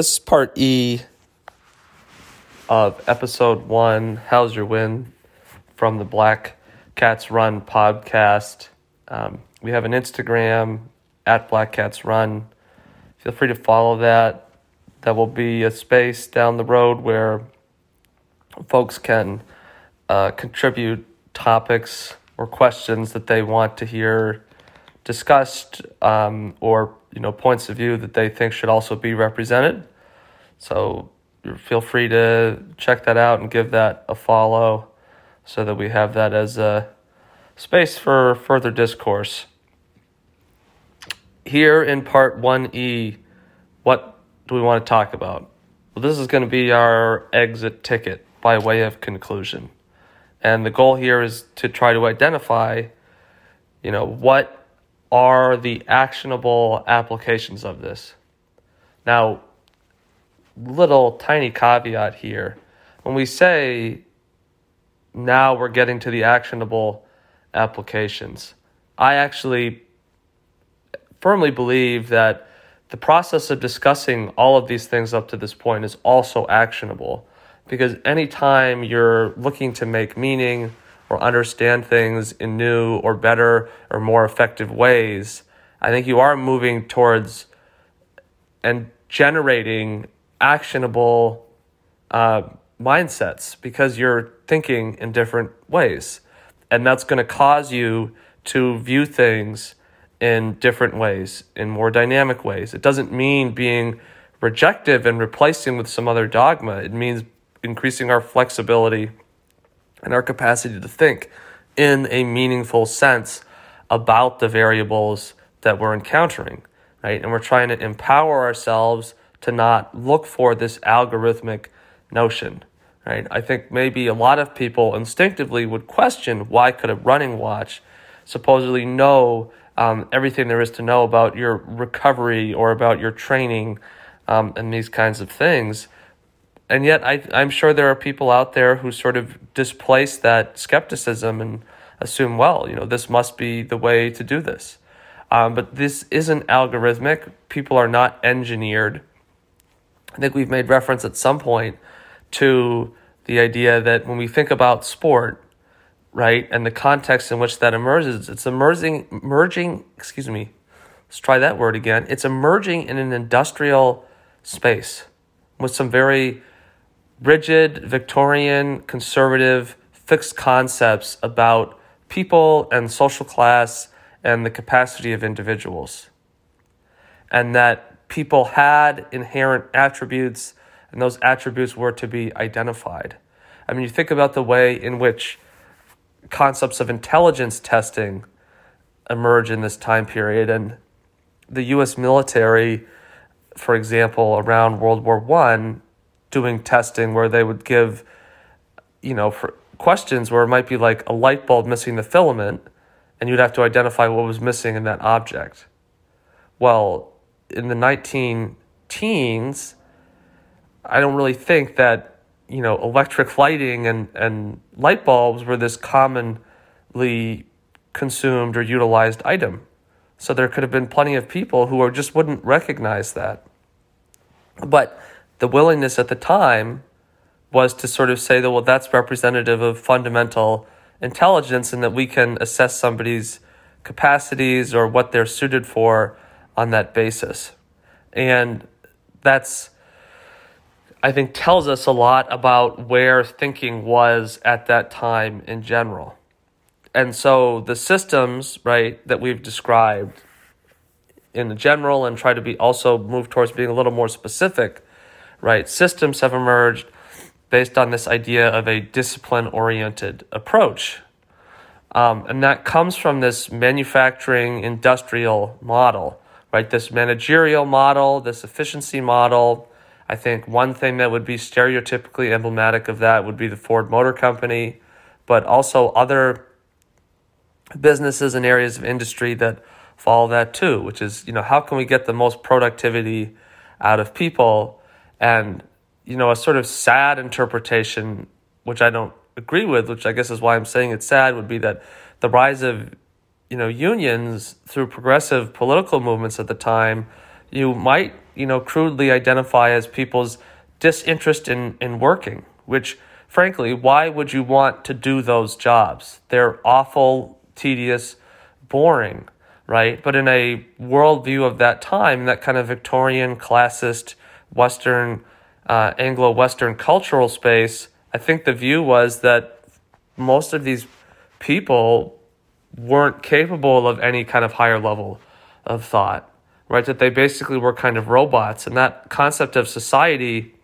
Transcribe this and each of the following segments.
this is part E of episode one. How's your wind from the Black Cats Run podcast? Um, we have an Instagram at Black Cats Run. Feel free to follow that. That will be a space down the road where folks can uh, contribute topics or questions that they want to hear discussed um, or you know points of view that they think should also be represented. So feel free to check that out and give that a follow so that we have that as a space for further discourse. Here in part 1E, what do we want to talk about? Well, this is going to be our exit ticket by way of conclusion. And the goal here is to try to identify, you know, what are the actionable applications of this. Now, little tiny caveat here. When we say now we're getting to the actionable applications, I actually firmly believe that the process of discussing all of these things up to this point is also actionable because anytime you're looking to make meaning or understand things in new or better or more effective ways, I think you are moving towards and generating actionable uh, mindsets because you're thinking in different ways. And that's going to cause you to view things in different ways, in more dynamic ways. It doesn't mean being rejective and replacing with some other dogma. It means increasing our flexibility and our capacity to think in a meaningful sense about the variables that we're encountering, right? And we're trying to empower ourselves to not look for this algorithmic notion, right? I think maybe a lot of people instinctively would question why could a running watch supposedly know um, everything there is to know about your recovery or about your training um, and these kinds of things and yet I, I'm sure there are people out there who sort of displace that skepticism and assume, well, you know, this must be the way to do this. Um, but this isn't algorithmic. People are not engineered. I think we've made reference at some point to the idea that when we think about sport, right, and the context in which that emerges, it's emerging, merging, excuse me, let's try that word again. It's emerging in an industrial space with some very rigid, Victorian, conservative, fixed concepts about people and social class and the capacity of individuals. And that people had inherent attributes, and those attributes were to be identified. I mean, you think about the way in which concepts of intelligence testing emerge in this time period, and the US military, for example, around World War One doing testing where they would give, you know, for questions where it might be like a light bulb missing the filament, and you'd have to identify what was missing in that object. Well, in the 19 teens, I don't really think that, you know, electric lighting and, and light bulbs were this commonly consumed or utilized item. So there could have been plenty of people who just wouldn't recognize that. But the willingness at the time was to sort of say that, well, that's representative of fundamental intelligence and that we can assess somebody's capacities or what they're suited for on that basis. And that's, I think, tells us a lot about where thinking was at that time in general. And so the systems, right, that we've described in the general and try to be also move towards being a little more specific right? Systems have emerged based on this idea of a discipline oriented approach. Um, and that comes from this manufacturing industrial model, right? This managerial model, this efficiency model. I think one thing that would be stereotypically emblematic of that would be the Ford Motor Company, but also other businesses and areas of industry that follow that too, which is, you know, how can we get the most productivity out of people and, you know, a sort of sad interpretation, which I don't agree with, which I guess is why I'm saying it's sad, would be that the rise of, you know, unions through progressive political movements at the time, you might you know, crudely identify as people's disinterest in, in working, which frankly, why would you want to do those jobs? They're awful, tedious, boring, right? But in a worldview of that time, that kind of Victorian, classist, Western, uh, Anglo Western cultural space, I think the view was that most of these people weren't capable of any kind of higher level of thought, right? That they basically were kind of robots. And that concept of society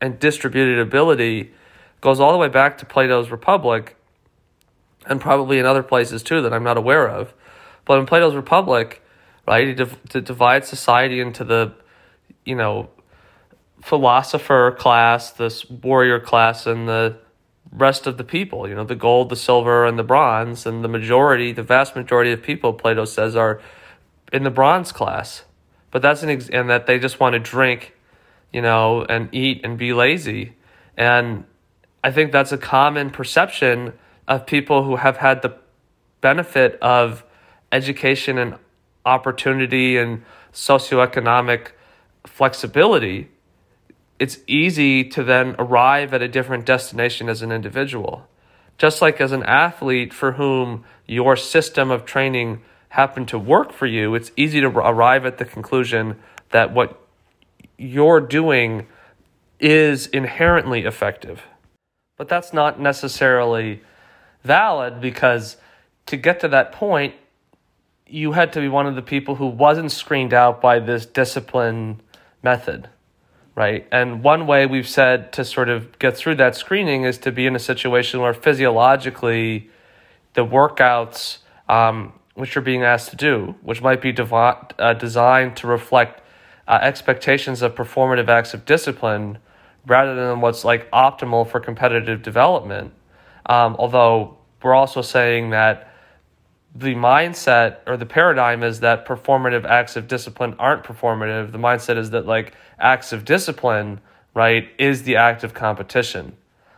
and distributed ability goes all the way back to Plato's Republic and probably in other places too that I'm not aware of. But in Plato's Republic, right, he div- to divide society into the, you know, philosopher class, this warrior class, and the rest of the people, you know, the gold, the silver, and the bronze, and the majority, the vast majority of people, Plato says, are in the bronze class. But that's an ex- and that they just want to drink, you know, and eat and be lazy. And I think that's a common perception of people who have had the benefit of education and opportunity and socioeconomic flexibility it's easy to then arrive at a different destination as an individual. Just like as an athlete for whom your system of training happened to work for you, it's easy to arrive at the conclusion that what you're doing is inherently effective. But that's not necessarily valid because to get to that point, you had to be one of the people who wasn't screened out by this discipline method right? And one way we've said to sort of get through that screening is to be in a situation where physiologically the workouts um, which you're being asked to do, which might be devi- uh, designed to reflect uh, expectations of performative acts of discipline rather than what's like optimal for competitive development. Um, although we're also saying that the mindset or the paradigm is that performative acts of discipline aren't performative. The mindset is that like acts of discipline, right, is the act of competition.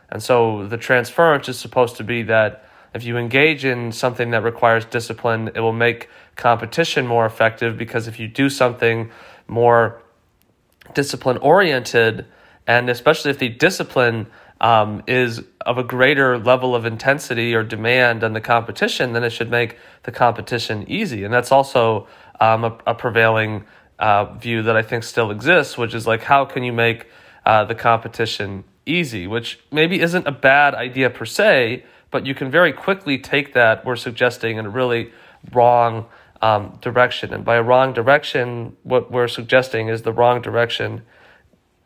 And so the transference is supposed to be that if you engage in something that requires discipline, it will make competition more effective because if you do something more discipline oriented, and especially if the discipline um, is of a greater level of intensity or demand than the competition, then it should make the competition easy. And that's also um, a, a, prevailing uh, view that I think still exists, which is like, how can you make uh, the competition easy? Which maybe isn't a bad idea per se, but you can very quickly take that, we're suggesting, in a really wrong um, direction. And by a wrong direction, what we're suggesting is the wrong direction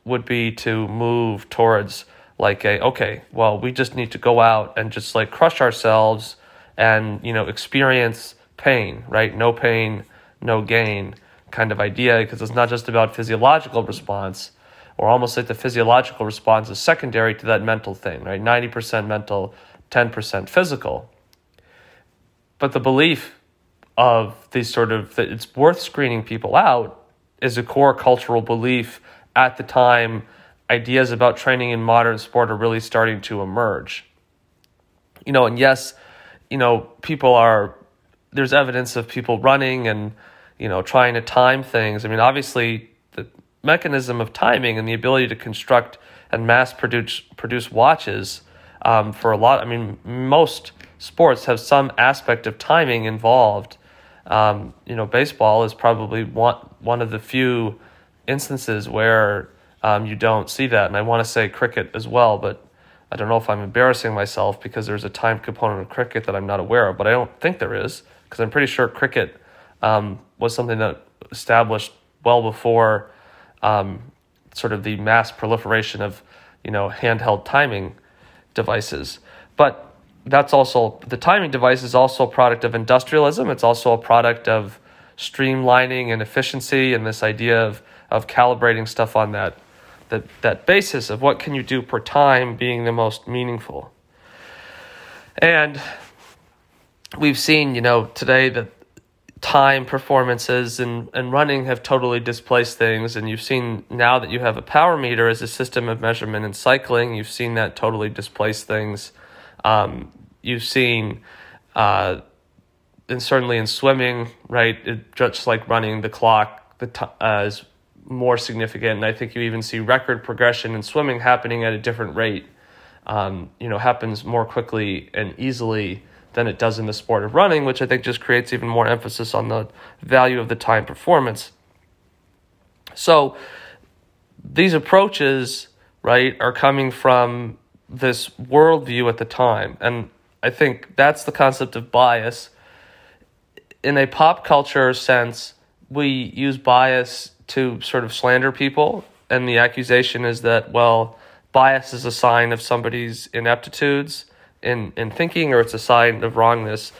would be to move towards like a okay well we just need to go out and just like crush ourselves and you know experience pain right? No pain no gain kind of idea because it's not just about physiological response. Or almost like the physiological response is secondary to that mental thing right? 90% mental 10% physical. But the belief of these sort of that it's worth screening people out is a core cultural belief at the time ideas about training in modern sport are really starting to emerge. You know, and yes, you know, people are there's evidence of people running and you know trying to time things. I mean, obviously the mechanism of timing and the ability to construct and mass produce produce watches um, for a lot. I mean, most sports have some aspect of timing involved. Um, you know, baseball is probably one one of the few instances where um, you don't see that. And I want to say cricket as well, but I don't know if I'm embarrassing myself because there's a time component of cricket that I'm not aware of, but I don't think there is because I'm pretty sure cricket um, was something that established well before um, sort of the mass proliferation of you know handheld timing devices. But that's also the timing device is also a product of industrialism. It's also a product of streamlining and efficiency and this idea of of calibrating stuff on that that, that basis of what can you do per time being the most meaningful. And we've seen, you know, today that time performances and, and running have totally displaced things. And you've seen now that you have a power meter as a system of measurement in cycling, you've seen that totally displace things. Um, you've seen, uh, and certainly in swimming, right, it, just like running the clock, the t- uh, is more significant. And I think you even see record progression in swimming happening at a different rate. Um, you know, happens more quickly and easily than it does in the sport of running, which I think just creates even more emphasis on the value of the time performance. So these approaches, right, are coming from this worldview at the time. And I think that's the concept of bias. In a pop culture sense, we use bias to sort of slander people. And the accusation is that, well, bias is a sign of somebody's ineptitudes in, in thinking or it's a sign of wrongness.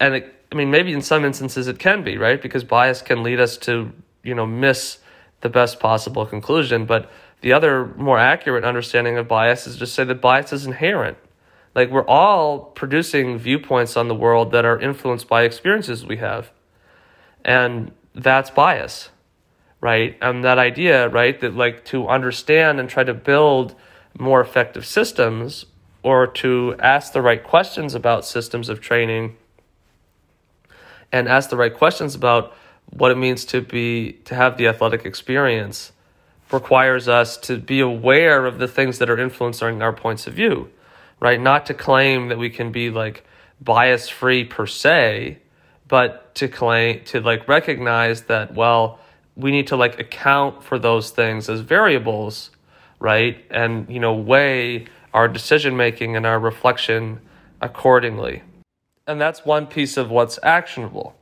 And it, I mean, maybe in some instances it can be, right? Because bias can lead us to, you know, miss the best possible conclusion. But the other more accurate understanding of bias is just say that bias is inherent. Like we're all producing viewpoints on the world that are influenced by experiences we have. And that's bias, right? And that idea, right, that like to understand and try to build more effective systems or to ask the right questions about systems of training and ask the right questions about what it means to be to have the athletic experience requires us to be aware of the things that are influencing our points of view right not to claim that we can be like bias free per se but to claim to like recognize that well we need to like account for those things as variables right? And you know weigh our decision making and our reflection accordingly. And that's one piece of what's actionable.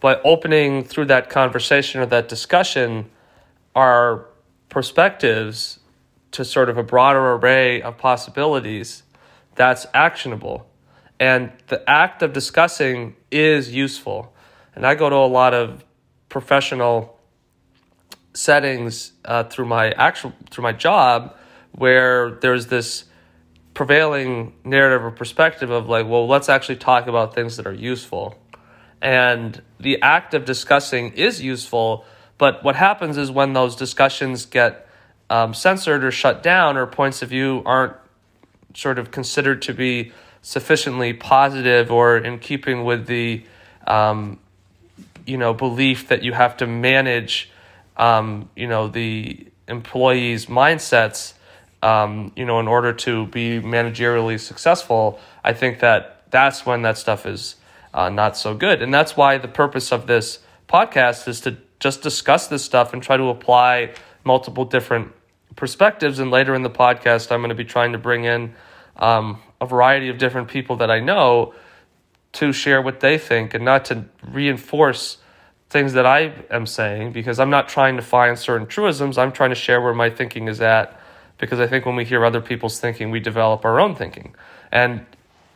But opening through that conversation or that discussion our perspectives to sort of a broader array of possibilities that's actionable. And the act of discussing is useful. And i go to a lot of professional settings uh, through my actual through my job where there's this prevailing narrative or perspective of like well let's actually talk about things that are useful and the act of discussing is useful. But what happens is when those discussions get um, censored or shut down, or points of view aren't sort of considered to be sufficiently positive or in keeping with the um, you know belief that you have to manage um, you know the employees' mindsets um, you know in order to be managerially successful. I think that that's when that stuff is uh, not so good. And that's why the purpose of this podcast is to just discuss this stuff and try to apply multiple different perspectives. And later in the podcast, I'm going to be trying to bring in um, a variety of different people that I know to share what they think and not to reinforce things that I am saying because I'm not trying to find certain truisms. I'm trying to share where my thinking is at because I think when we hear other people's thinking, we develop our own thinking. And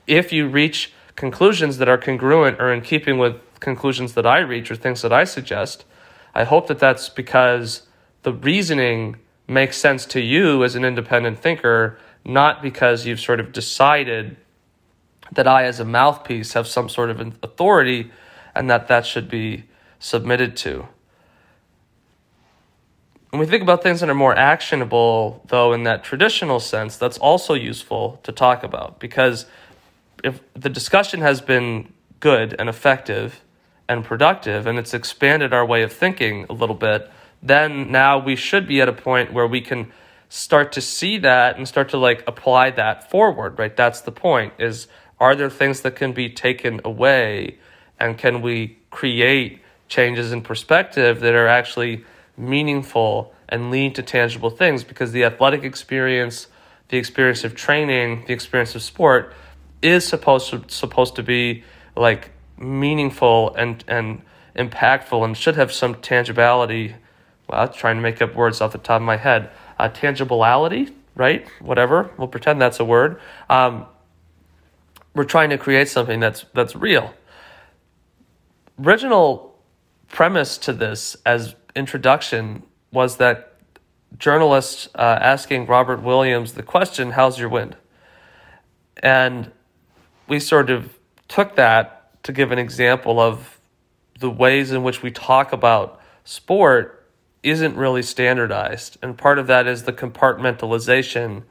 if you reach conclusions that are congruent or in keeping with conclusions that I reach or things that I suggest. I hope that that's because the reasoning makes sense to you as an independent thinker, not because you've sort of decided that I, as a mouthpiece, have some sort of authority and that that should be submitted to. When we think about things that are more actionable, though, in that traditional sense, that's also useful to talk about because if the discussion has been good and effective and productive and it's expanded our way of thinking a little bit, then now we should be at a point where we can start to see that and start to like apply that forward, right? That's the point is are there things that can be taken away and can we create changes in perspective that are actually meaningful and lead to tangible things because the athletic experience, the experience of training, the experience of sport is supposed to supposed to be like meaningful and and impactful and should have some tangibility. Well, I'm trying to make up words off the top of my head. Uh, tangibility, right? Whatever. We'll pretend that's a word. Um, we're trying to create something that's that's real. Original premise to this as introduction was that journalist uh, asking Robert Williams the question, "How's your wind?" and we sort of took that to give an example of the ways in which we talk about sport isn't really standardized. And part of that is the compartmentalization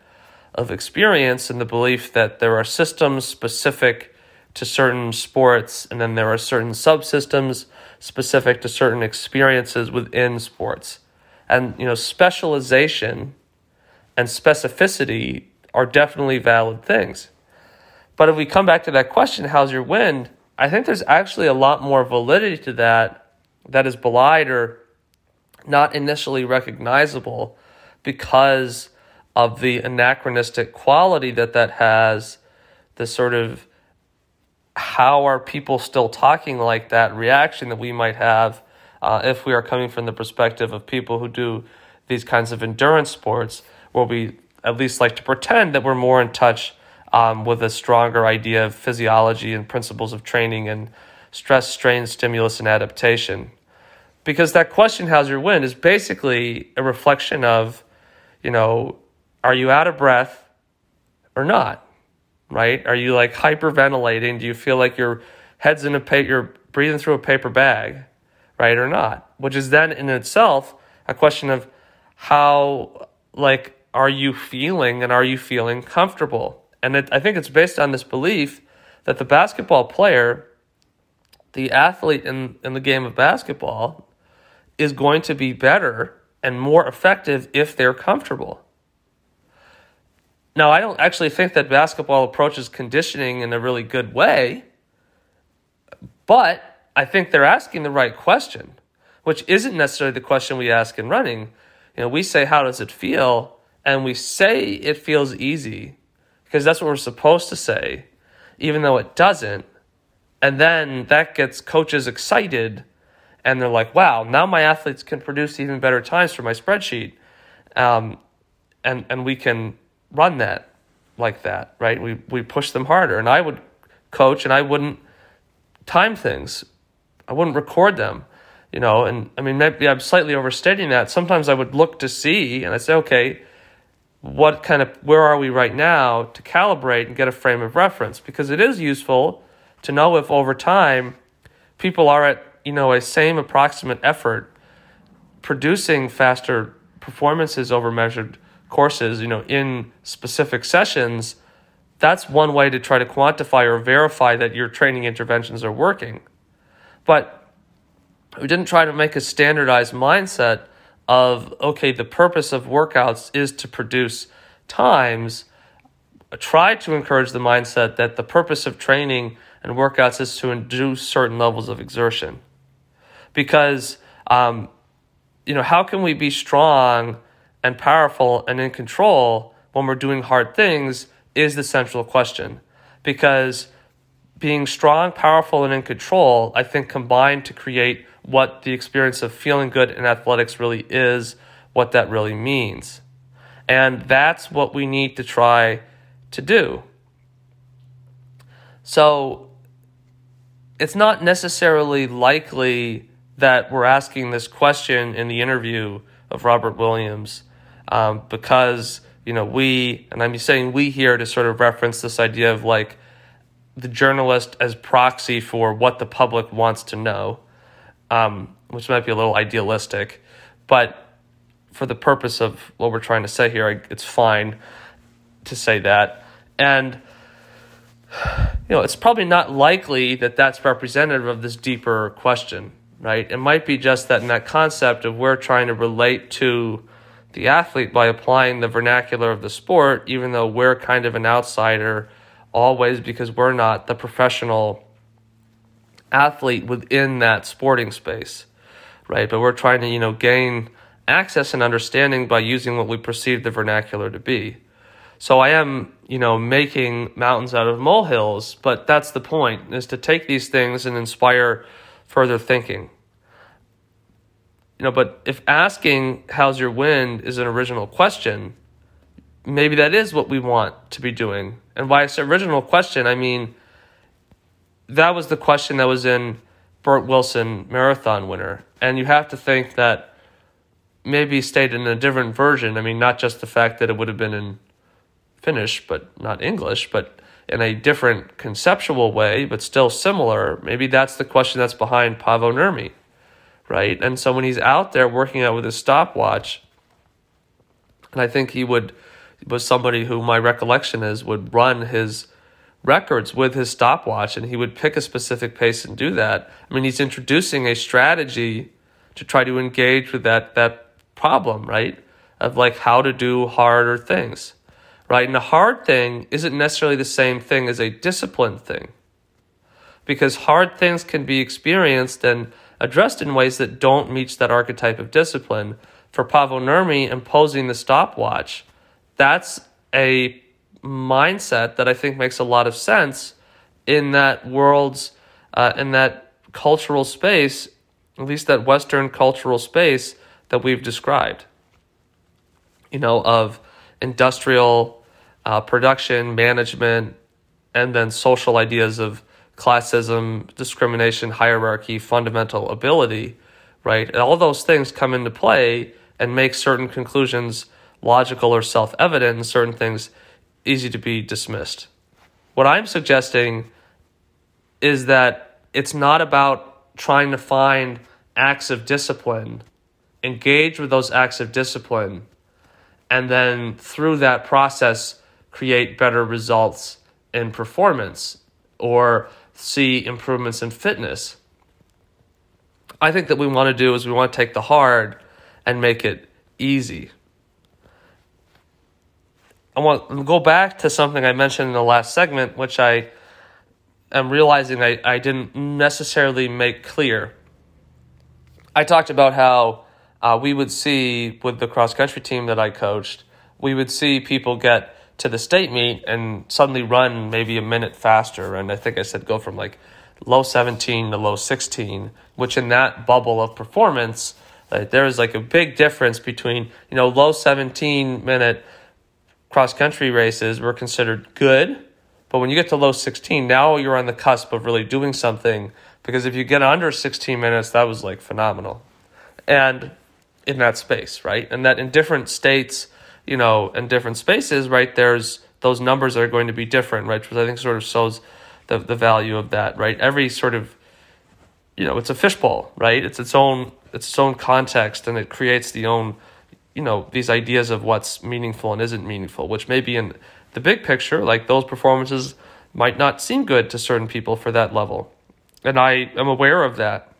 of experience and the belief that there are systems specific to certain sports, and then there are certain subsystems specific to certain experiences within sports. And you know, specialization and specificity are definitely valid things. But if we come back to that question, how's your wind? I think there's actually a lot more validity to that that is belied or not initially recognizable because of the anachronistic quality that that has, the sort of how are people still talking like that reaction that we might have uh, if we are coming from the perspective of people who do these kinds of endurance sports, where we at least like to pretend that we're more in touch um, with a stronger idea of physiology and principles of training and stress, strain, stimulus, and adaptation. Because that question, how's your wind, is basically a reflection of, you know, are you out of breath or not? Right? Are you like hyperventilating? Do you feel like your head's in a pa- you're breathing through a paper bag, right, or not? Which is then in itself a question of how like are you feeling and are you feeling comfortable? And it, I think it's based on this belief that the basketball player, the athlete in, in the game of basketball, is going to be better and more effective if they're comfortable. Now, I don't actually think that basketball approaches conditioning in a really good way, but I think they're asking the right question, which isn't necessarily the question we ask in running. You know, we say, How does it feel? and we say it feels easy because that's what we're supposed to say, even though it doesn't. And then that gets coaches excited and they're like, wow, now my athletes can produce even better times for my spreadsheet. Um, and, and we can run that like that, right? We, we push them harder. And I would coach and I wouldn't time things, I wouldn't record them. You know, and I mean, maybe I'm slightly overstating that. Sometimes I would look to see and I say, okay, what kind of where are we right now to calibrate and get a frame of reference because it is useful to know if over time people are at you know a same approximate effort producing faster performances over measured courses you know in specific sessions that's one way to try to quantify or verify that your training interventions are working but we didn't try to make a standardized mindset of okay, the purpose of workouts is to produce times, try to encourage the mindset that the purpose of training and workouts is to induce certain levels of exertion. Because, um, you know, how can we be strong and powerful and in control when we're doing hard things is the central question. Because being strong, powerful, and in control, I think combine to create what the experience of feeling good in athletics really is, what that really means. And that's what we need to try to do. So it's not necessarily likely that we're asking this question in the interview of Robert Williams um, because, you know, we, and I'm saying we here to sort of reference this idea of like the journalist as proxy for what the public wants to know um, which might be a little idealistic, but for the purpose of what we're trying to say here, it's fine to say that. And you know, it's probably not likely that that's representative of this deeper question, right? It might be just that in that concept of we're trying to relate to the athlete by applying the vernacular of the sport, even though we're kind of an outsider always because we're not the professional athlete within that sporting space, right? But we're trying to, you know, gain access and understanding by using what we perceive the vernacular to be. So I am, you know, making mountains out of molehills, but that's the point, is to take these things and inspire further thinking. You know, but if asking how's your wind is an original question, maybe that is what we want to be doing. And why its an original question, I mean that was the question that was in Bert Wilson marathon winner. And you have to think that maybe stated in a different version. I mean, not just the fact that it would have been in Finnish, but not English, but in a different conceptual way, but still similar. Maybe that's the question that's behind Paavo Nurmi, right? And so when he's out there working out with his stopwatch, and I think he would was somebody who my recollection is would run his records with his stopwatch and he would pick a specific pace and do that. I mean, he's introducing a strategy to try to engage with that that problem, right? Of like how to do harder things. Right? And a hard thing isn't necessarily the same thing as a disciplined thing. Because hard things can be experienced and addressed in ways that don't meet that archetype of discipline. For Paavo Nurmi imposing the stopwatch, that's a mindset that I think makes a lot of sense in that world's uh, in that cultural space, at least that Western cultural space that we've described. You know, of industrial uh, production, management, and then social ideas of classism, discrimination, hierarchy, fundamental ability, right? And all those things come into play and make certain conclusions logical or self evident, and certain things easy to be dismissed. What I'm suggesting is that it's not about trying to find acts of discipline, engage with those acts of discipline, and then through that process, create better results in performance or see improvements in fitness. I think that we want to do is we want to take the hard and make it easy. I want to go back to something I mentioned in the last segment, which I am realizing I, I didn't necessarily make clear. I talked about how uh, we would see with the cross country team that I coached, we would see people get to the state meet and suddenly run maybe a minute faster. And I think I said go from like low 17 to low 16, which in that bubble of performance, uh, there is like a big difference between, you know, low 17 minute cross country races were considered good. But when you get to low 16, now you're on the cusp of really doing something because if you get under 16 minutes, that was like phenomenal. And in that space, right? And that in different states, you know, in different spaces, right, there's those numbers are going to be different, right? Which I think sort of shows the, the value of that, right? Every sort of, you know, it's a fishbowl, right? It's its own, it's its own context and it creates the own you know these ideas of what's meaningful and isn't meaningful which maybe in the big picture like those performances might not seem good to certain people for that level and i am aware of that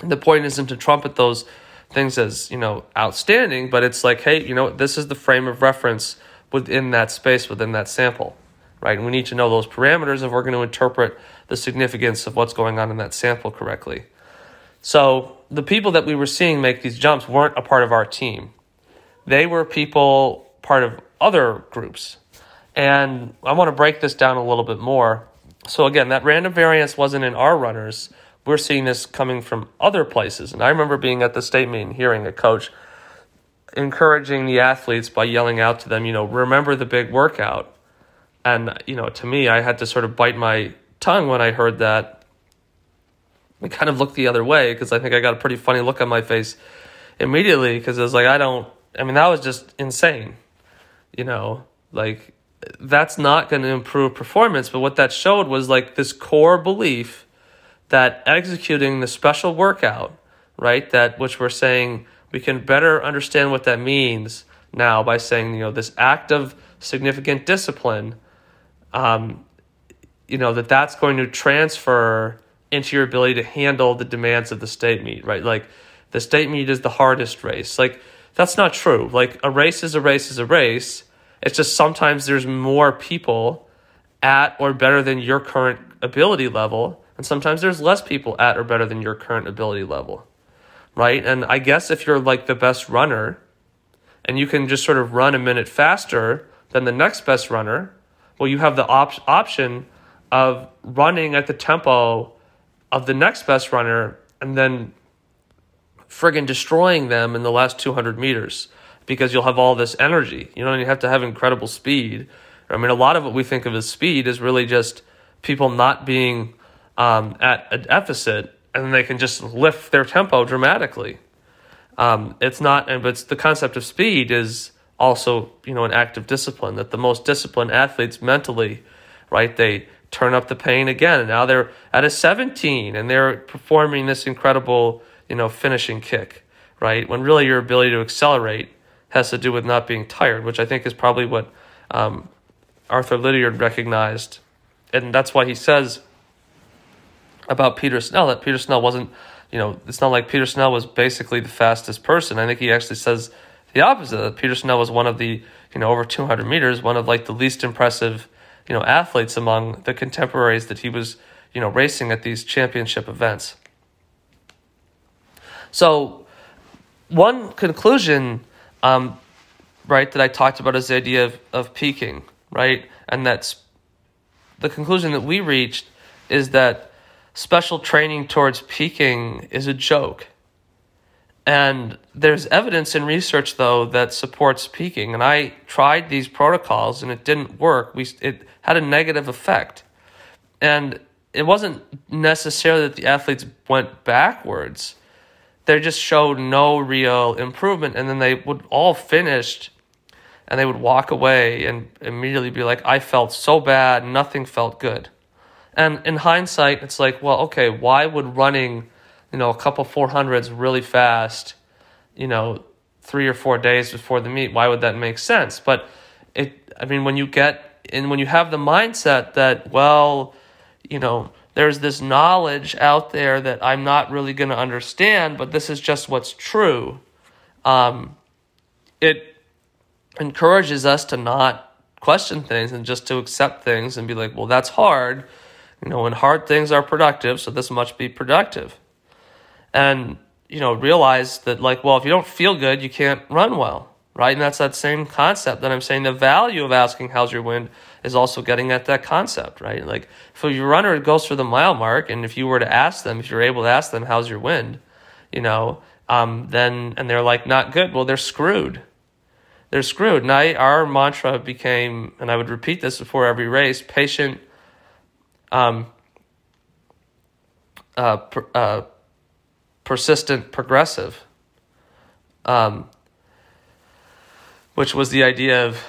and the point isn't to trumpet those things as you know outstanding but it's like hey you know this is the frame of reference within that space within that sample right and we need to know those parameters if we're going to interpret the significance of what's going on in that sample correctly so the people that we were seeing make these jumps weren't a part of our team they were people part of other groups. And I want to break this down a little bit more. So, again, that random variance wasn't in our runners. We're seeing this coming from other places. And I remember being at the state meeting, hearing a coach encouraging the athletes by yelling out to them, you know, remember the big workout. And, you know, to me, I had to sort of bite my tongue when I heard that. I kind of looked the other way because I think I got a pretty funny look on my face immediately because it was like, I don't, I mean, that was just insane. You know, like that's not going to improve performance. But what that showed was like this core belief that executing the special workout, right? That which we're saying we can better understand what that means now by saying, you know, this act of significant discipline, um, you know, that that's going to transfer into your ability to handle the demands of the state meet, right? Like the state meet is the hardest race. Like that's not true. Like a race is a race is a race. It's just sometimes there's more people at or better than your current ability level, and sometimes there's less people at or better than your current ability level. Right? And I guess if you're like the best runner and you can just sort of run a minute faster than the next best runner, well, you have the op- option of running at the tempo of the next best runner and then friggin' destroying them in the last 200 meters because you'll have all this energy. You know, and you have to have incredible speed. I mean, a lot of what we think of as speed is really just people not being um, at a deficit and they can just lift their tempo dramatically. Um, it's not, and but the concept of speed is also, you know, an act of discipline. That the most disciplined athletes mentally, right, they turn up the pain again. And now they're at a 17 and they're performing this incredible you know, finishing kick, right? When really your ability to accelerate has to do with not being tired, which I think is probably what um, Arthur Lydiard recognized and that's why he says about Peter Snell that Peter Snell wasn't, you know, it's not like Peter Snell was basically the fastest person. I think he actually says the opposite. That Peter Snell was one of the, you know, over 200 meters, one of like the least impressive, you know, athletes among the contemporaries that he was, you know, racing at these championship events. So, one conclusion, um, right, that I talked about is the idea of, of peaking, right? And that's the conclusion that we reached is that special training towards peaking is a joke. And there's evidence in research, though, that supports peaking. And I tried these protocols and it didn't work. We, it had a negative effect. And it wasn't necessarily that the athletes went backwards, they just showed no real improvement. And then they would all finished and they would walk away and immediately be like, I felt so bad, nothing felt good. And in hindsight, it's like, well, okay, why would running, you know, a couple 400s really fast, you know, three or four days before the meet, why would that make sense? But it, I mean, when you get, and when you have the mindset that, well, you know, there's this knowledge out there that I'm not really going to understand, but this is just what's true. Um, it encourages us to not question things and just to accept things and be like, well, that's hard you know, when hard things are productive, so this must be productive. And, you know, realize that, like, well, if you don't feel good, you can't run well, right? And that's that same concept that I'm saying the value of asking, how's your wind, is also getting at that concept, right? Like, if your runner goes for the mile mark, and if you were to ask them, if you're able to ask them, how's your wind, you know, um, then, and they're like, not good, well, they're screwed. They're screwed. And I, our mantra became, and I would repeat this before every race patient, um, uh, per, uh, persistent progressive, um, which was the idea of,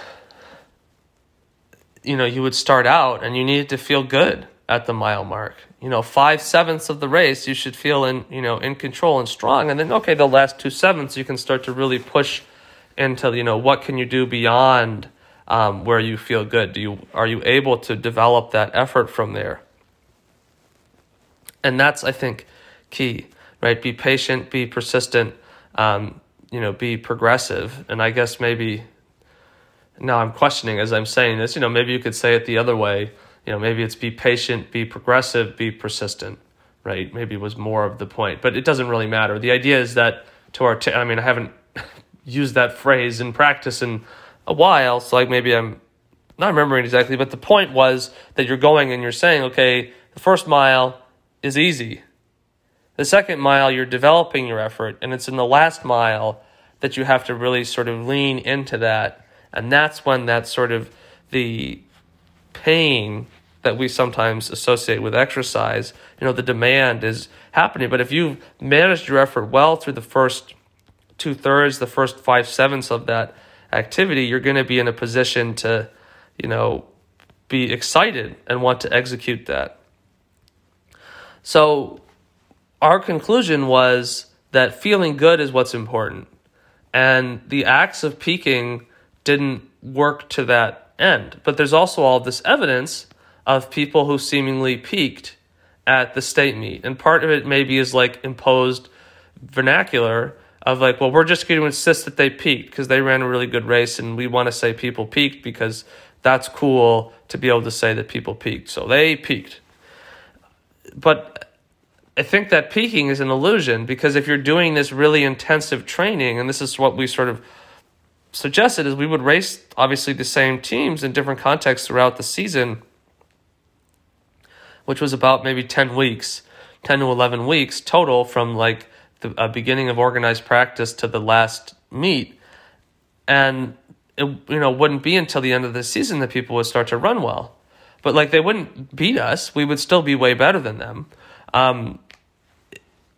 you know, you would start out and you needed to feel good at the mile mark. You know, five sevenths of the race, you should feel in, you know, in control and strong. And then, okay, the last two sevenths, you can start to really push into, you know, what can you do beyond um, where you feel good? Do you are you able to develop that effort from there? And that's I think key, right? Be patient, be persistent, um, you know, be progressive. And I guess maybe now I'm questioning as I'm saying this. You know, maybe you could say it the other way. You know, maybe it's be patient, be progressive, be persistent, right? Maybe was more of the point, but it doesn't really matter. The idea is that to our, t- I mean, I haven't used that phrase in practice in a while. So like maybe I'm not remembering exactly, but the point was that you're going and you're saying, okay, the first mile is easy. The second mile, you're developing your effort, and it's in the last mile that you have to really sort of lean into that. And that's when that sort of the pain that we sometimes associate with exercise, you know, the demand is happening. But if you've managed your effort well through the first two thirds, the first five sevenths of that activity, you're going to be in a position to, you know, be excited and want to execute that. So, our conclusion was that feeling good is what's important. And the acts of peaking didn't work to that end. But there's also all this evidence of people who seemingly peaked at the state meet. And part of it maybe is like imposed vernacular of like, well, we're just going to insist that they peaked because they ran a really good race, and we want to say people peaked because that's cool to be able to say that people peaked. So they peaked. But I think that peaking is an illusion because if you're doing this really intensive training, and this is what we sort of suggested, is we would race obviously the same teams in different contexts throughout the season, which was about maybe 10 weeks, 10 to 11 weeks total from like the uh, beginning of organized practice to the last meet, and it you know wouldn't be until the end of the season that people would start to run well, but like they wouldn't beat us. We would still be way better than them. Um,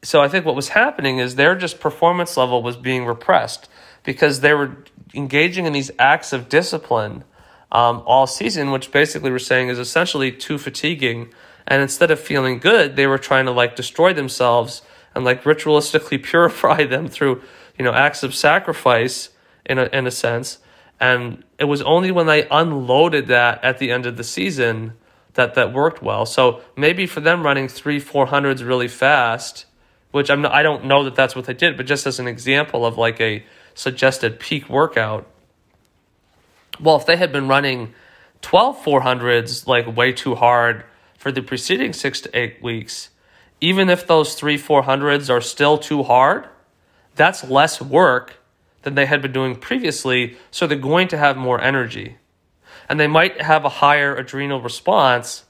so I think what was happening is their just performance level was being repressed because they were engaging in these acts of discipline um, all season, which basically we're saying is essentially too fatiguing. And instead of feeling good, they were trying to like destroy themselves and like ritualistically purify them through you know acts of sacrifice in a in a sense and it was only when they unloaded that at the end of the season that that worked well. So maybe for them running three four hundreds really fast, which I'm not, I don't know that that's what they did, but just as an example of like a suggested peak workout. Well, if they had been running 12 400s like way too hard for the preceding six to eight weeks, even if those three 400s are still too hard, that's less work than they had been doing previously. So they're going to have more energy. And they might have a higher adrenal response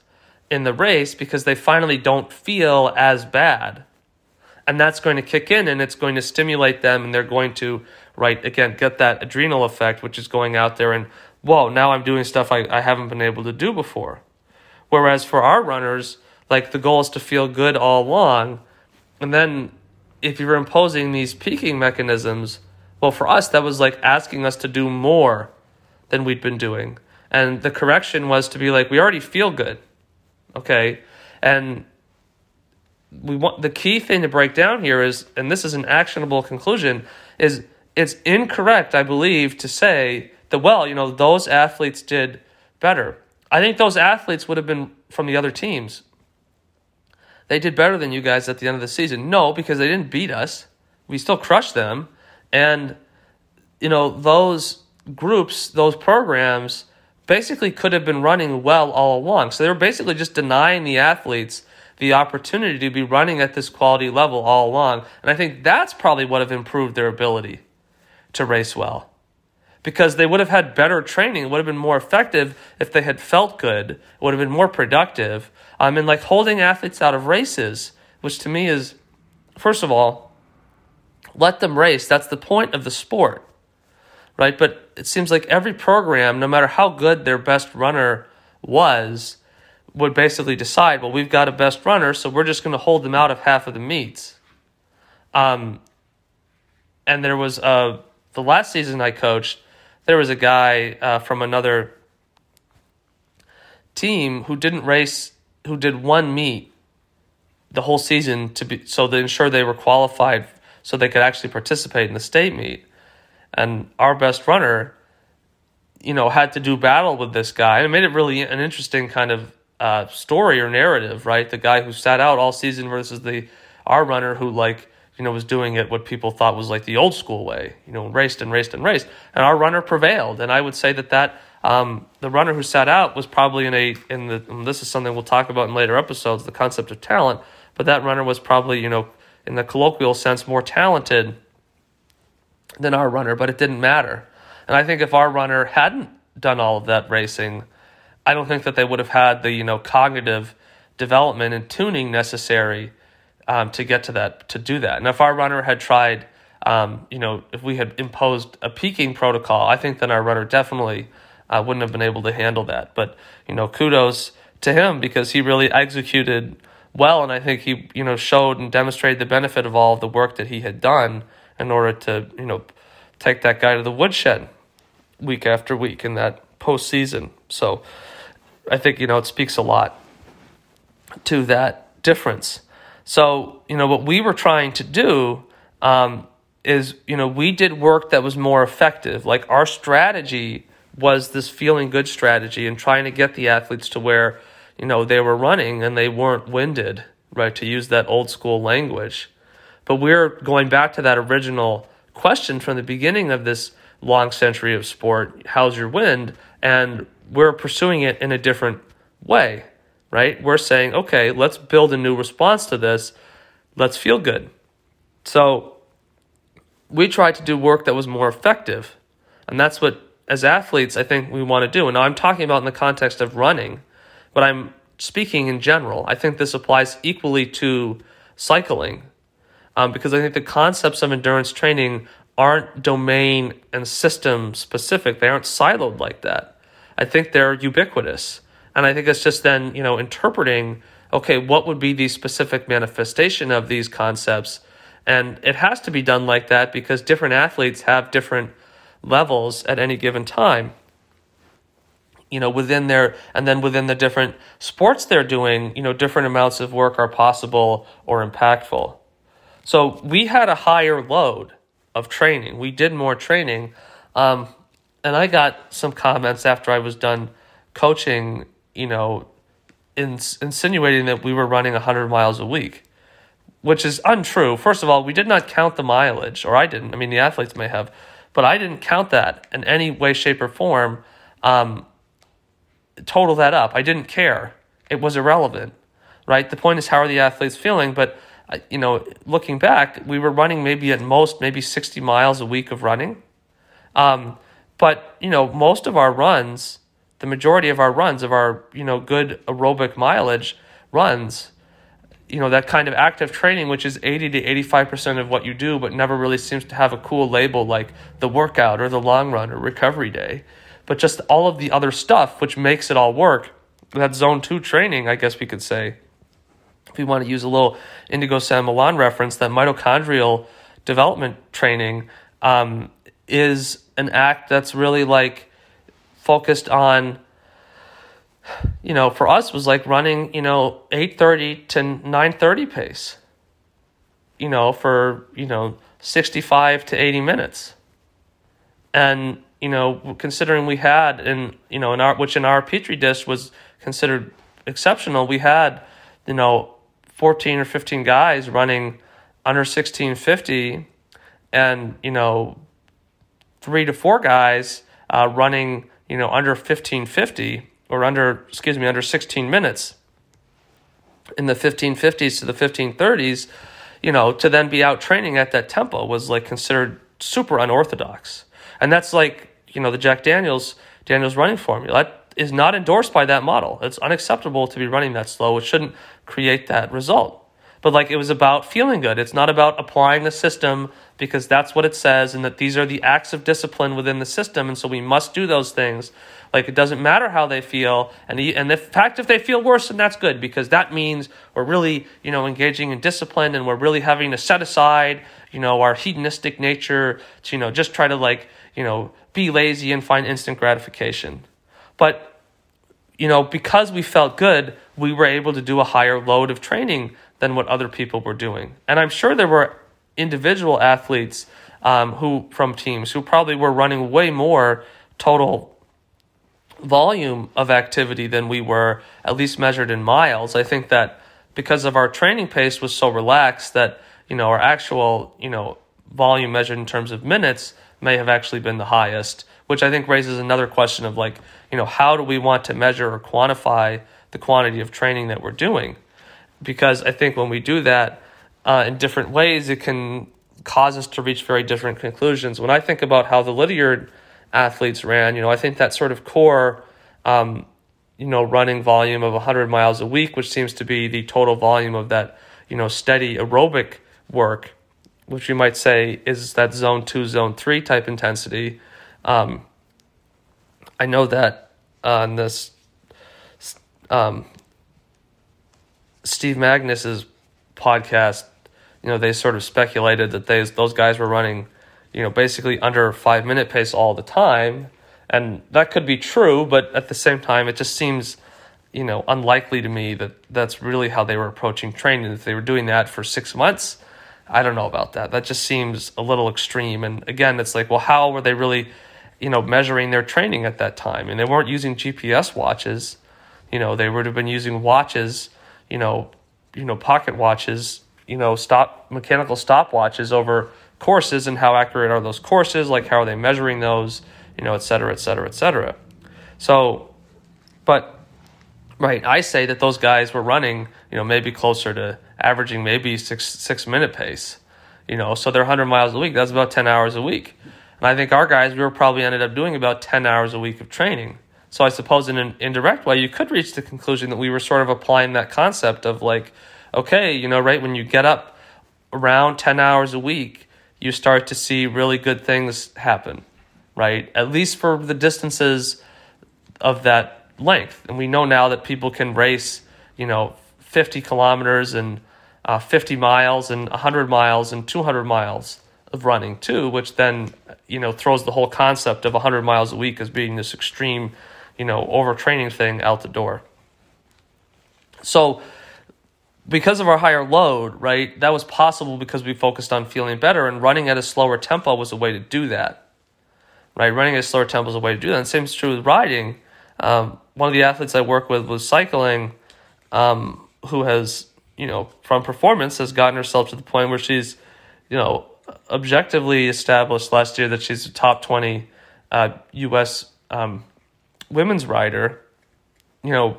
in the race because they finally don't feel as bad. And that's going to kick in and it's going to stimulate them and they're going to, right, again, get that adrenal effect, which is going out there and, whoa, now I'm doing stuff I, I haven't been able to do before. Whereas for our runners, like the goal is to feel good all along. And then if you're imposing these peaking mechanisms, well, for us, that was like asking us to do more than we'd been doing. And the correction was to be like, we already feel good. Okay. And we want the key thing to break down here is, and this is an actionable conclusion, is it's incorrect, I believe, to say that, well, you know, those athletes did better. I think those athletes would have been from the other teams. They did better than you guys at the end of the season. No, because they didn't beat us. We still crushed them. And, you know, those groups, those programs, basically could have been running well all along. So they were basically just denying the athletes the opportunity to be running at this quality level all along. And I think that's probably what have improved their ability to race well because they would have had better training. Would have been more effective if they had felt good. Would have been more productive. Um, mean, like holding athletes out of races, which to me is, first of all, let them race. That's the point of the sport, right? But it seems like every program, no matter how good their best runner was, would basically decide, well, we've got a best runner, so we're just going to hold them out of half of the meets. Um, and there was uh, the last season I coached there was a guy uh, from another team who didn't race, who did one meet the whole season to be so to ensure they were qualified so they could actually participate in the state meet. And our best runner, you know, had to do battle with this guy. And it made it really an interesting kind of uh, story or narrative, right? The guy who sat out all season versus the our runner who like you know, was doing it what people thought was like the old school way, you know, raced and raced and raced. And our runner prevailed. And I would say that that um, the runner who sat out was probably in a in the this is something we'll talk about in later episodes, the concept of talent. But that runner was probably you know in the colloquial sense more talented than our runner, but it didn't matter. And I think if our runner hadn't done all of that racing, I don't think that they would have had the you know cognitive development and tuning necessary um, to get to that to do that. And if our runner had tried, um, you know, if we had imposed a peaking protocol, I think then our runner definitely uh, wouldn't have been able to handle that. But you know, kudos to him because he really executed well, and I think he you know showed and demonstrated the benefit of all of the work that he had done in order to you know take that guy to the woodshed week after week in that postseason. So I think you know it speaks a lot to that difference. So, you know, what we were trying to do um, is, you know, we did work that was more effective. Like our strategy was this feeling good strategy and trying to get the athletes to where, you know, they were running and they weren't winded, right, to use that old school language. But we're going back to that original question from the beginning of this long century of sport how's your wind? And we're pursuing it in a different way right? We're saying, okay, let's build a new response to this. Let's feel good. So we tried to do work that was more effective. And that's what, as athletes, I think we want to do. And now I'm talking about in the context of running, but I'm speaking in general. I think this applies equally to cycling um, because I think the concepts of endurance training aren't domain and system specific, they aren't siloed like that. I think they're ubiquitous. And I think it's just then, you know, interpreting, okay, what would be the specific manifestation of these concepts? And it has to be done like that because different athletes have different levels at any given time. You know, within their, and then within the different sports they're doing, you know, different amounts of work are possible or impactful. So we had a higher load of training. We did more training. Um, and I got some comments after I was done coaching you know, ins- insinuating that we were running 100 miles a week, which is untrue. First of all, we did not count the mileage, or I didn't. I mean, the athletes may have, but I didn't count that in any way, shape, or form. Um, total that up. I didn't care. It was irrelevant, right? The point is, how are the athletes feeling? But uh, you know, looking back, we were running maybe at most maybe 60 miles a week of running. Um, but you know, most of our runs, the majority of our runs of our you know good aerobic mileage runs, you know that kind of active training, which is 80 to 85 percent of what you do, but never really seems to have a cool label like the workout or the long run or recovery day, but just all of the other stuff which makes it all work. That zone two training, I guess we could say if we want to use a little Iñigo San Millán reference, that mitochondrial development training um, is an act that's really like focused on you know for us was like running you know 8:30 to 9:30 pace you know for you know 65 to 80 minutes. And you know considering we had in you know in our which in our petri dish was considered exceptional we had you know 14 or 15 guys running under 1650 and you know three to four guys uh, running, you know, under 1550 or under, excuse me, under 16 minutes in the 1550s to the 1530s, you know, to then be out training at that tempo was like considered super unorthodox. And that's like, you know, the Jack Daniels Daniels running formula. That is not endorsed by that model. It's unacceptable to be running that slow. It shouldn't create that result but like it was about feeling good. It's not about applying the system because that's what it says and that these are the acts of discipline within the system and so we must do those things. Like it doesn't matter how they feel and and the fact if they feel worse then that's good because that means we're really, you know, engaging in discipline and we're really having to set aside, you know, our hedonistic nature to, you know, just try to like, you know, be lazy and find instant gratification. But you know, because we felt good, we were able to do a higher load of training than what other people were doing. And I'm sure there were individual athletes um, who from teams who probably were running way more total volume of activity than we were, at least measured in miles. I think that because of our training pace was so relaxed that you know our actual you know volume measured in terms of minutes may have actually been the highest, which I think raises another question of like you know how do we want to measure or quantify the quantity of training that we're doing? Because I think when we do that uh, in different ways, it can cause us to reach very different conclusions. When I think about how the Lydiard athletes ran, you know, I think that sort of core, um, you know, running volume of 100 miles a week, which seems to be the total volume of that, you know, steady aerobic work, which you might say is that zone two, zone three type intensity. Um, I know that on this um, Steve Magness's podcast, you know, they sort of speculated that they, those guys were running, you know, basically under five minute pace all the time. And that could be true, but at the same time, it just seems, you know, unlikely to me that that's really how they were approaching training. If they were doing that for six months, I don't know about that. That just seems a little extreme. And again, it's like, well, how were they really, you know, measuring their training at that time? And they weren't using GPS watches. You know, they would have been using watches you know, you know, pocket watches, you know, stop mechanical stopwatches over courses and how accurate are those courses, like how are they measuring those, you know, et cetera, et cetera, et cetera. So, but right, I say that those guys were running, you know, maybe closer to averaging maybe six six minute pace, you know, so they're 100 miles a week. That's about 10 hours a week. And I think our guys, we were probably ended up doing about 10 hours a week of training. So I suppose in an indirect way, you could reach the conclusion that we were sort of applying that concept of like, okay, you know, right when you get up around 10 hours a week, you start to see really good things happen, right? At least for the distances of that length. And we know now that people can race, you know, 50 kilometers and uh, 50 miles and 100 miles and 200 miles of running too, which then, you know, throws the whole concept of 100 miles a week as being this extreme you know, overtraining thing out the door. So, because of our higher load, right, that was possible because we focused on feeling better, and running at a slower tempo was a way to do that. Right, running at a slower tempo is a way to do that. And same is true with riding. Um, one of the athletes I work with was cycling, um, who has, you know, from performance has gotten herself to the point where she's, you know, objectively established last year that she's a top 20 uh, U.S. Um, women's rider. You know,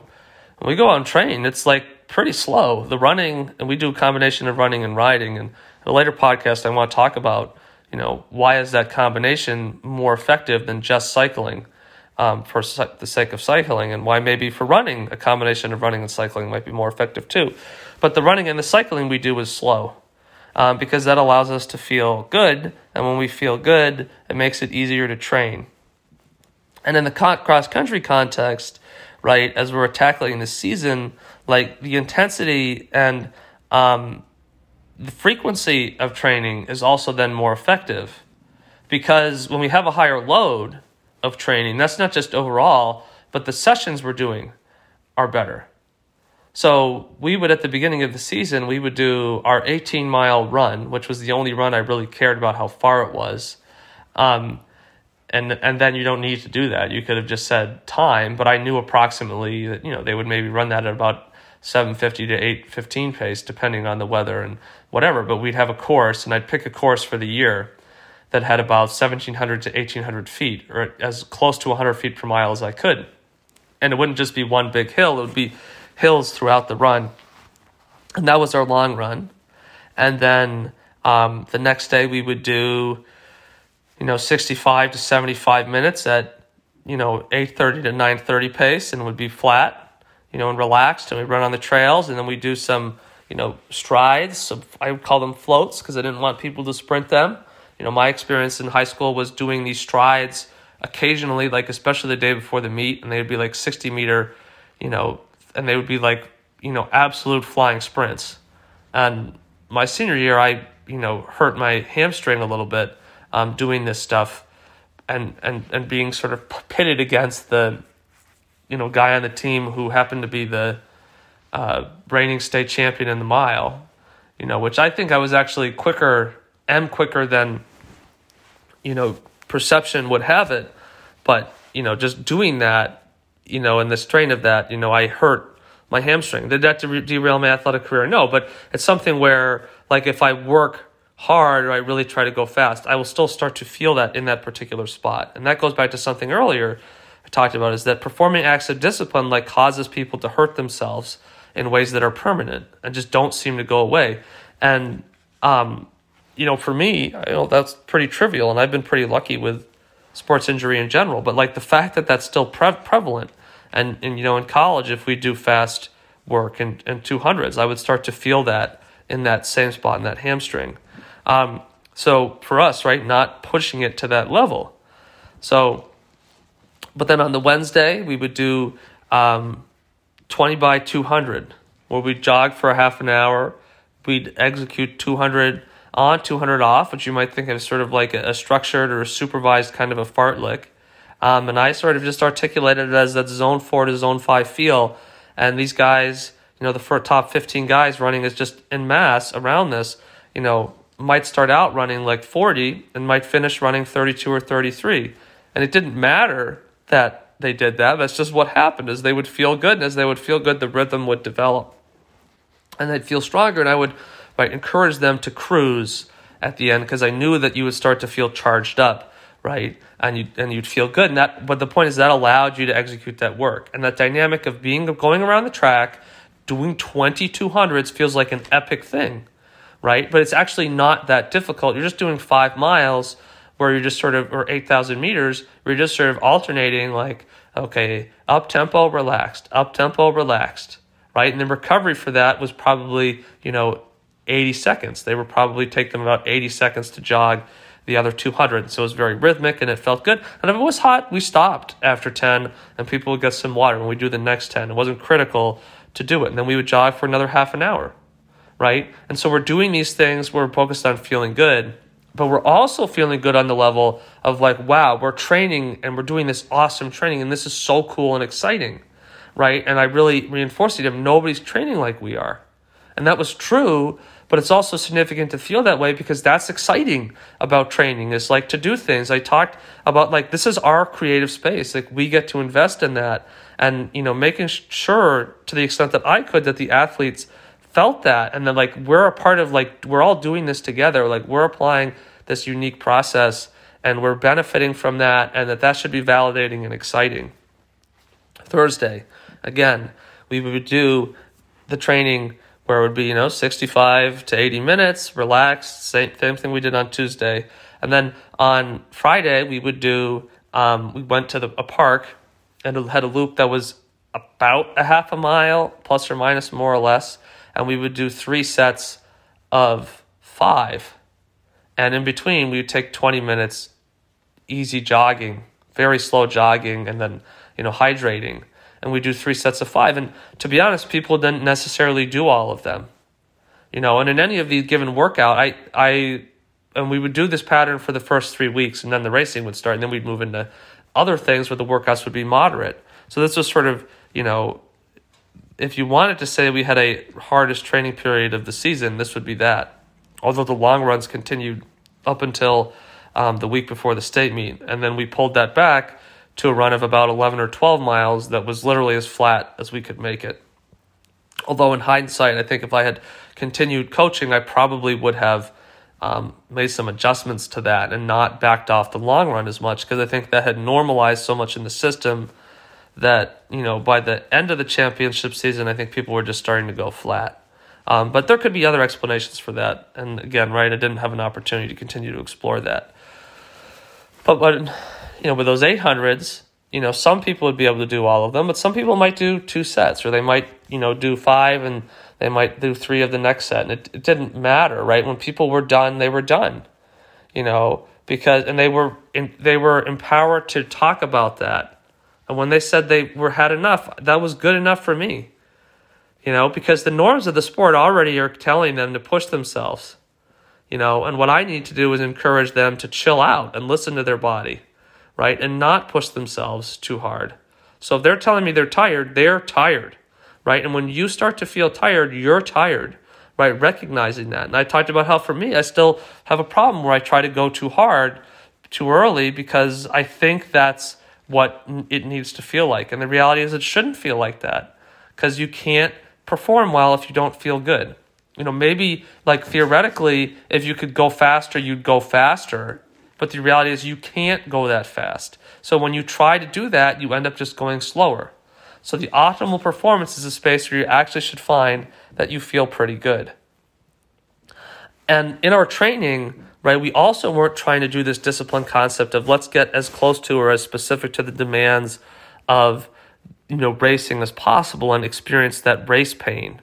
when we go on train, it's like pretty slow. The running, and we do a combination of running and riding. And in a later podcast, I want to talk about, you know, why is that combination more effective than just cycling? um, for the sake of cycling, and why maybe for running, a combination of running and cycling might be more effective too. But the running and the cycling we do is slow um, because that allows us to feel good, and when we feel good, it makes it easier to train. And in the cross country context, right, as we're tackling this season, like the intensity and um, the frequency of training is also then more effective because when we have a higher load, of training. That's not just overall, but the sessions we're doing are better. So we would at the beginning of the season we would do our 18 mile run, which was the only run I really cared about how far it was. Um, and and then you don't need to do that. You could have just said time, but I knew approximately that you know they would maybe run that at about 750 to 815 pace depending on the weather and whatever, but we'd have a course and I'd pick a course for the year that had about 1700 to 1800 feet, or as close to 100 feet per mile as I could. And it wouldn't just be one big hill, it would be hills throughout the run. And that was our long run. And then um, the next day we would do, you know, 65 to 75 minutes at, you know, 8.30 to 9.30 pace and would be flat, you know, and relaxed. And we'd run on the trails and then we do some, you know, strides. I would call them floats because I didn't want people to sprint them you know, my experience in high school was doing these strides occasionally, like especially the day before the meet, and they'd be like 60 meter, you know, and they would be like, you know, absolute flying sprints. And my senior year, I, you know, hurt my hamstring a little bit um, doing this stuff and, and, and being sort of pitted against the, you know, guy on the team who happened to be the uh, reigning state champion in the mile, you know, which I think I was actually quicker, am quicker than you know, perception would have it. But, you know, just doing that, you know, in the strain of that, you know, I hurt my hamstring. Did that derail my athletic career? No, but it's something where, like, if I work hard or I really try to go fast, I will still start to feel that in that particular spot. And that goes back to something earlier I talked about is that performing acts of discipline, like, causes people to hurt themselves in ways that are permanent and just don't seem to go away. And, um, you know, for me, you know, that's pretty trivial, and I've been pretty lucky with sports injury in general. But like the fact that that's still pre- prevalent, and and you know, in college, if we do fast work and and two hundreds, I would start to feel that in that same spot in that hamstring. Um, so for us, right, not pushing it to that level. So, but then on the Wednesday, we would do um, twenty by two hundred, where we jog for a half an hour. We'd execute two hundred on 200 off, which you might think of sort of like a, structured or a supervised kind of a fartlek. Um, and I sort of just articulated it as that zone four to zone five feel. And these guys, you know, the top 15 guys running is just in mass around this, you know, might start out running like 40 and might finish running 32 or 33. And it didn't matter that they did that. That's just what happened is they would feel good. And as they would feel good, the rhythm would develop. And they'd feel stronger. And I would right? Encourage them to cruise at the end because I knew that you would start to feel charged up, right? And you and you'd feel good. And that, but the point is that allowed you to execute that work. And that dynamic of being going around the track, doing twenty two hundreds feels like an epic thing, right? But it's actually not that difficult. You're just doing five miles where you're just sort of or eight thousand meters where you're just sort of alternating like okay up tempo relaxed up tempo relaxed right and the recovery for that was probably you know 80 seconds. They would probably take them about 80 seconds to jog the other 200. So it was very rhythmic and it felt good. And if it was hot, we stopped after 10 and people would get some water and we do the next 10. It wasn't critical to do it. And then we would jog for another half an hour, right? And so we're doing these things, we're focused on feeling good, but we're also feeling good on the level of like, wow, we're training and we're doing this awesome training and this is so cool and exciting, right? And I really reinforced it. Nobody's training like we are. And that was true but it's also significant to feel that way because that's exciting about training is like to do things. I talked about like this is our creative space. Like we get to invest in that and you know making sure to the extent that I could that the athletes felt that and then like we're a part of like we're all doing this together. Like we're applying this unique process and we're benefiting from that and that that should be validating and exciting. Thursday, again, we would do the training where it would be, you know, 65 to 80 minutes, relaxed, same, same thing we did on Tuesday. And then on Friday, we would do, um, we went to the, a park and had a loop that was about a half a mile, plus or minus more or less. And we would do three sets of five. And in between, we would take 20 minutes easy jogging, very slow jogging, and then, you know, hydrating and we do three sets of five. And to be honest, people didn't necessarily do all of them. You know, and in any of these given workout, I I and we would do this pattern for the first three weeks, and then the racing would start, and then we'd move into other things where the workouts would be moderate. So this was sort of, you know, if you wanted to say we had a hardest training period of the season, this would be that. Although the long runs continued up until um, the week before the state meet, and then we pulled that back to a run of about 11 or 12 miles that was literally as flat as we could make it. Although, in hindsight, I think if I had continued coaching, I probably would have um, made some adjustments to that and not backed off the long run as much because I think that had normalized so much in the system that, you know, by the end of the championship season, I think people were just starting to go flat. Um, but there could be other explanations for that. And again, right, I didn't have an opportunity to continue to explore that. But, but you know, with those 800s, you know, some people would be able to do all of them, but some people might do two sets or they might, you know, do five and they might do three of the next set. And it, it didn't matter, right? When people were done, they were done, you know, because, and they were, in, they were empowered to talk about that. And when they said they were had enough, that was good enough for me, you know, because the norms of the sport already are telling them to push themselves, you know, and what I need to do is encourage them to chill out and listen to their body right? And not push themselves too hard. So if they're telling me they're tired, they're tired, right? And when you start to feel tired, you're tired, right? Recognizing that. And I talked about how for me, I still have a problem where I try to go too hard too early because I think that's what it needs to feel like. And the reality is, it shouldn't feel like that because you can't perform well if you don't feel good. You know, maybe like theoretically, if you could go faster, you'd go faster but the reality is you can't go that fast. So when you try to do that, you end up just going slower. So the optimal performance is a space where you actually should find that you feel pretty good. And in our training, right, we also weren't trying to do this discipline concept of let's get as close to or as specific to the demands of you know racing as possible and experience that race pain.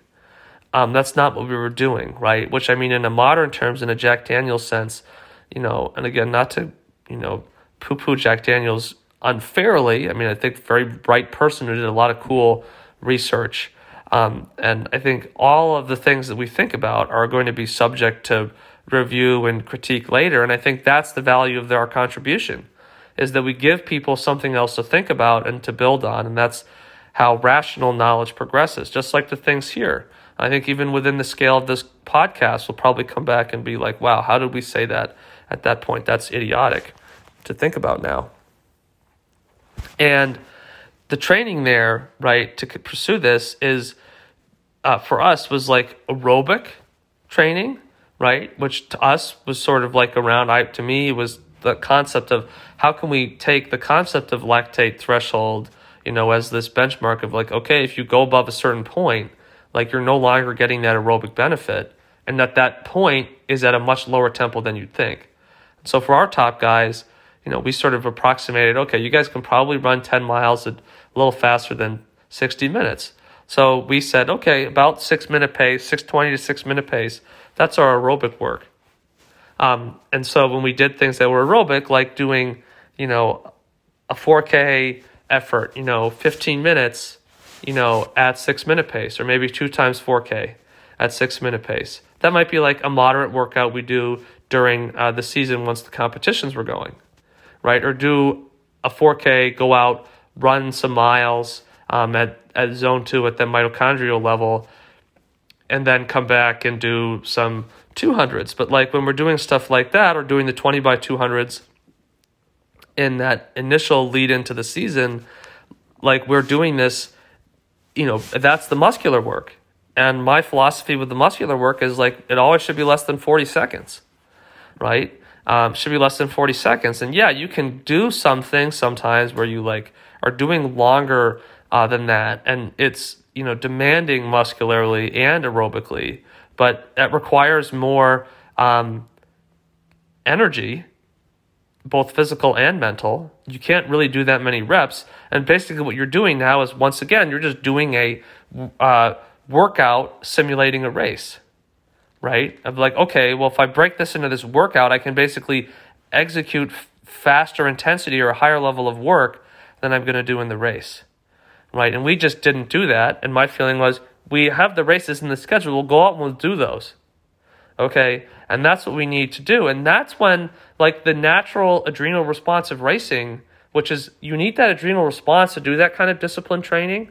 Um, that's not what we were doing, right? Which I mean, in a modern terms, in a Jack Daniels sense, you know, and again, not to, you know, poo poo Jack Daniels unfairly. I mean, I think very bright person who did a lot of cool research. Um, and I think all of the things that we think about are going to be subject to review and critique later. And I think that's the value of our contribution is that we give people something else to think about and to build on. And that's how rational knowledge progresses, just like the things here. I think even within the scale of this podcast, we'll probably come back and be like, wow, how did we say that at that point. That's idiotic to think about now. And the training there, right, to pursue this is uh, for us was like aerobic training, right, which to us was sort of like around. I to me was the concept of how can we take the concept of lactate threshold, you know, as this benchmark of like, okay, if you go above a certain point, like you're no longer getting that aerobic benefit, and that that point is at a much lower tempo than you'd think. So for our top guys, you know, we sort of approximated, okay, you guys can probably run 10 miles a little faster than 60 minutes. So we said, okay, about six minute pace, 620 to six minute pace. That's our aerobic work. Um, and so when we did things that were aerobic, like doing, you know, a 4K effort, you know, 15 minutes, you know, at six minute pace, or maybe two times 4K at six minute pace. That might be like a moderate workout we do during uh, the season once the competitions were going, right? Or do a 4K, go out, run some miles um, at, at zone two at the mitochondrial level, and then come back and do some 200s. But like when we're doing stuff like that or doing the 20 by 200s in that initial lead into the season, like we're doing this, you know, that's the muscular work. And my philosophy with the muscular work is like it always should be less than 40 seconds, right? Um, should be less than 40 seconds. And yeah, you can do some things sometimes where you like are doing longer uh, than that. And it's, you know, demanding muscularly and aerobically, but that requires more um, energy, both physical and mental. You can't really do that many reps. And basically, what you're doing now is once again, you're just doing a uh, workout simulating a race, right? Of like, okay, well, if I break this into this workout, I can basically execute faster intensity or a higher level of work than I'm going to do in the race right? And we just didn't do that. And my feeling was, we have the races in the schedule. We'll go out and we'll do those. Okay. And that's what we need to do. And that's when, like, the natural adrenal response of racing, which is you need that adrenal response to do that kind of discipline training.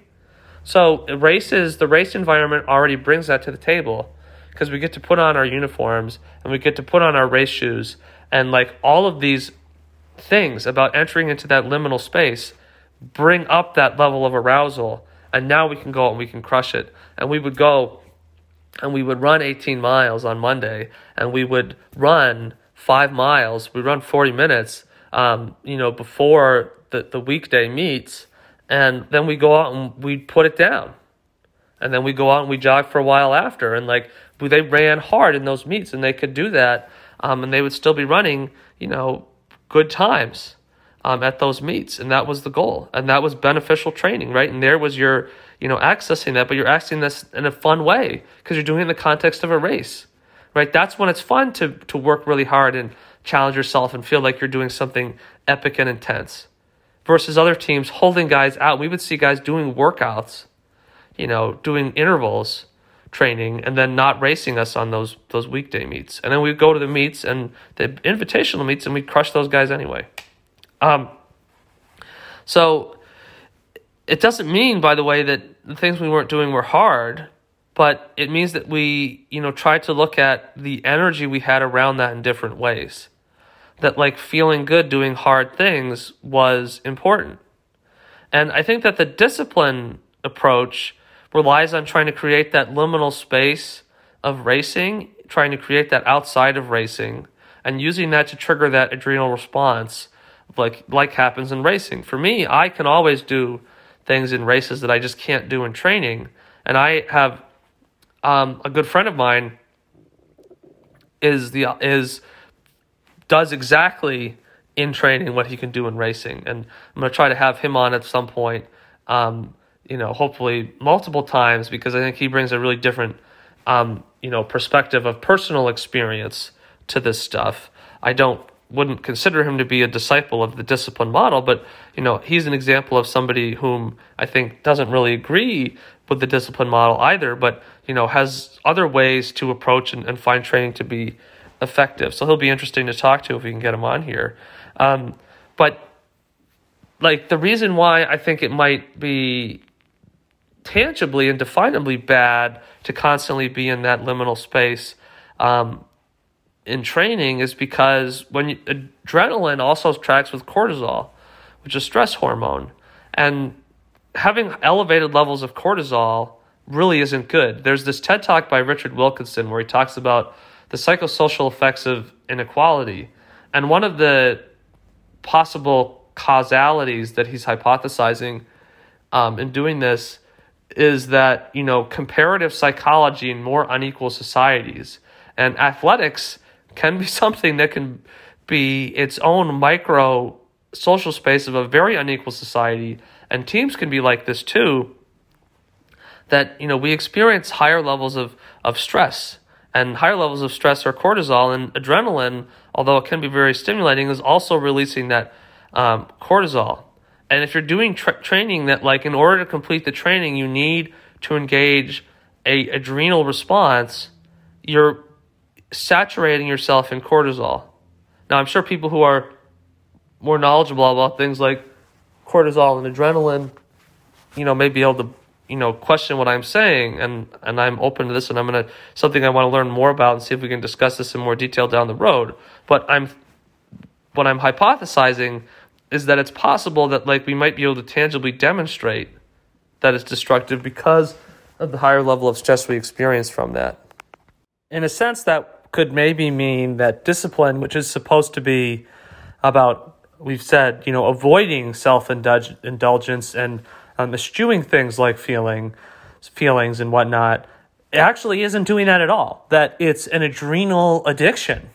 So, races, the race environment already brings that to the table because we get to put on our uniforms and we get to put on our race shoes. And, like, all of these things about entering into that liminal space bring up that level of arousal and now we can go and we can crush it. And we would go and we would run 18 miles on monday and we would run five miles. We run 40 minutes um, you know before the, the weekday meets and then we go out and we put it down. And then we go out and we jog for a while after. And like they ran hard in those meets and they could do that um, and they would still be running you know good times um, at those meets, and that was the goal, and that was beneficial training, right? And there was your, you know, accessing that, but you're accessing this in a fun way because you're doing it in the context of a race, right? That's when it's fun to to work really hard and challenge yourself and feel like you're doing something epic and intense. Versus other teams holding guys out, we would see guys doing workouts, you know, doing intervals training and then not racing us on those those weekday meets. And then we'd go to the meets and the invitational meets and we'd crush those guys anyway. Um, so it doesn't mean, by the way, that the things we weren't doing were hard, but it means that we, you know, tried to look at the energy we had around that in different ways. That like feeling good doing hard things was important. And I think that the discipline approach relies on trying to create that liminal space of racing, trying to create that outside of racing, and using that to trigger that adrenal response like like happens in racing. For me, I can always do things in races that I just can't do in training. And I have um, a good friend of mine is the is does exactly in training what he can do in racing, and I'm gonna try to have him on at some point. Um, you know, hopefully multiple times because I think he brings a really different, um, you know, perspective of personal experience to this stuff. I don't wouldn't consider him to be a disciple of the discipline model, but you know he's an example of somebody whom I think doesn't really agree with the discipline model either, but you know has other ways to approach and, and find training to be effective. So he'll be interesting to talk to if we can get him on here. Um, but like the reason why I think it might be tangibly and definably bad to constantly be in that liminal space um, in training is because when you, adrenaline also tracks with cortisol, which is stress hormone, and having elevated levels of cortisol really isn't good. There's this TED talk by Richard Wilkinson where he talks about the psychosocial effects of inequality, and one of the possible causalities that he's hypothesizing um, in doing this is that you know comparative psychology in more unequal societies and athletics can be something that can be its own micro social space of a very unequal society. And teams can be like this too that you know we experience higher levels of, of stress. And higher levels of stress are cortisol and adrenaline although it can be very stimulating is also releasing that um, cortisol. And if you're doing tra- training that like in order to complete the training you need to engage a adrenal response you're saturating yourself in cortisol. Now, I'm sure people who are more knowledgeable about things like cortisol and adrenaline, you know, may be able to you know question what I'm saying and and I'm open to this and I'm gonna something I want to learn more about and see if we can discuss this in more detail down the road. But I'm what I'm hypothesizing is that it's possible that like we might be able to tangibly demonstrate that it's destructive because of the higher level of stress we experience from that. In a sense, that could maybe mean that discipline, which is supposed to be about, we've said, you know, avoiding self indulgence and um, eschewing things like feeling, feelings and whatnot, actually isn't doing that at all. That it's an adrenal addiction,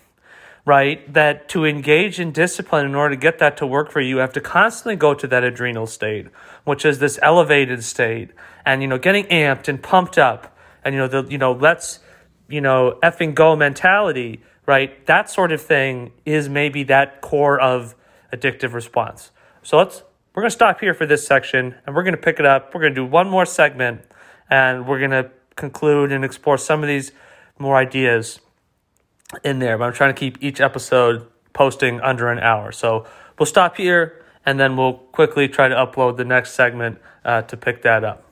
right? That to engage in discipline in order to get that to work for you, you have to constantly go to that adrenal state, which is this elevated state, and you know, getting amped and pumped up, and you know, the you know, let's you know, effing go mentality, right? That sort of thing is maybe that core of addictive response. So let's we're going to stop here for this section and we're going to pick it up. We're going to do one more segment and we're going to conclude and explore some of these more ideas in there. But I'm trying to keep each episode posting under an hour. So we'll stop here and then we'll quickly try to upload the next segment uh, to pick that up.